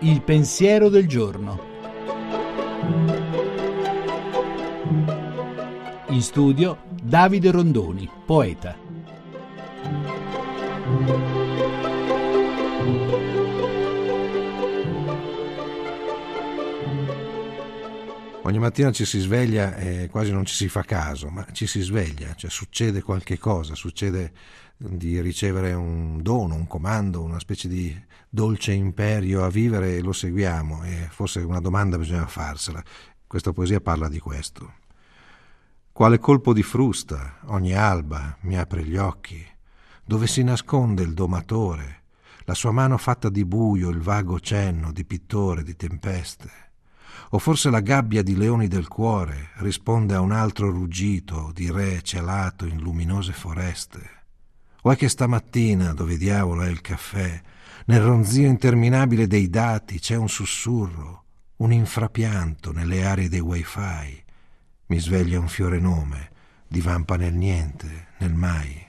Il pensiero del giorno. In studio Davide Rondoni, poeta. Ogni mattina ci si sveglia e quasi non ci si fa caso, ma ci si sveglia, cioè succede qualche cosa, succede di ricevere un dono, un comando, una specie di dolce imperio a vivere e lo seguiamo e forse una domanda bisogna farsela. Questa poesia parla di questo. Quale colpo di frusta ogni alba mi apre gli occhi, dove si nasconde il domatore, la sua mano fatta di buio, il vago cenno di pittore, di tempeste. O forse la gabbia di leoni del cuore risponde a un altro ruggito di re celato in luminose foreste. O è che stamattina, dove diavolo è il caffè, nel ronzio interminabile dei dati c'è un sussurro, un infrapianto nelle aree dei wifi. Mi sveglia un fiore nome, divampa nel niente, nel mai.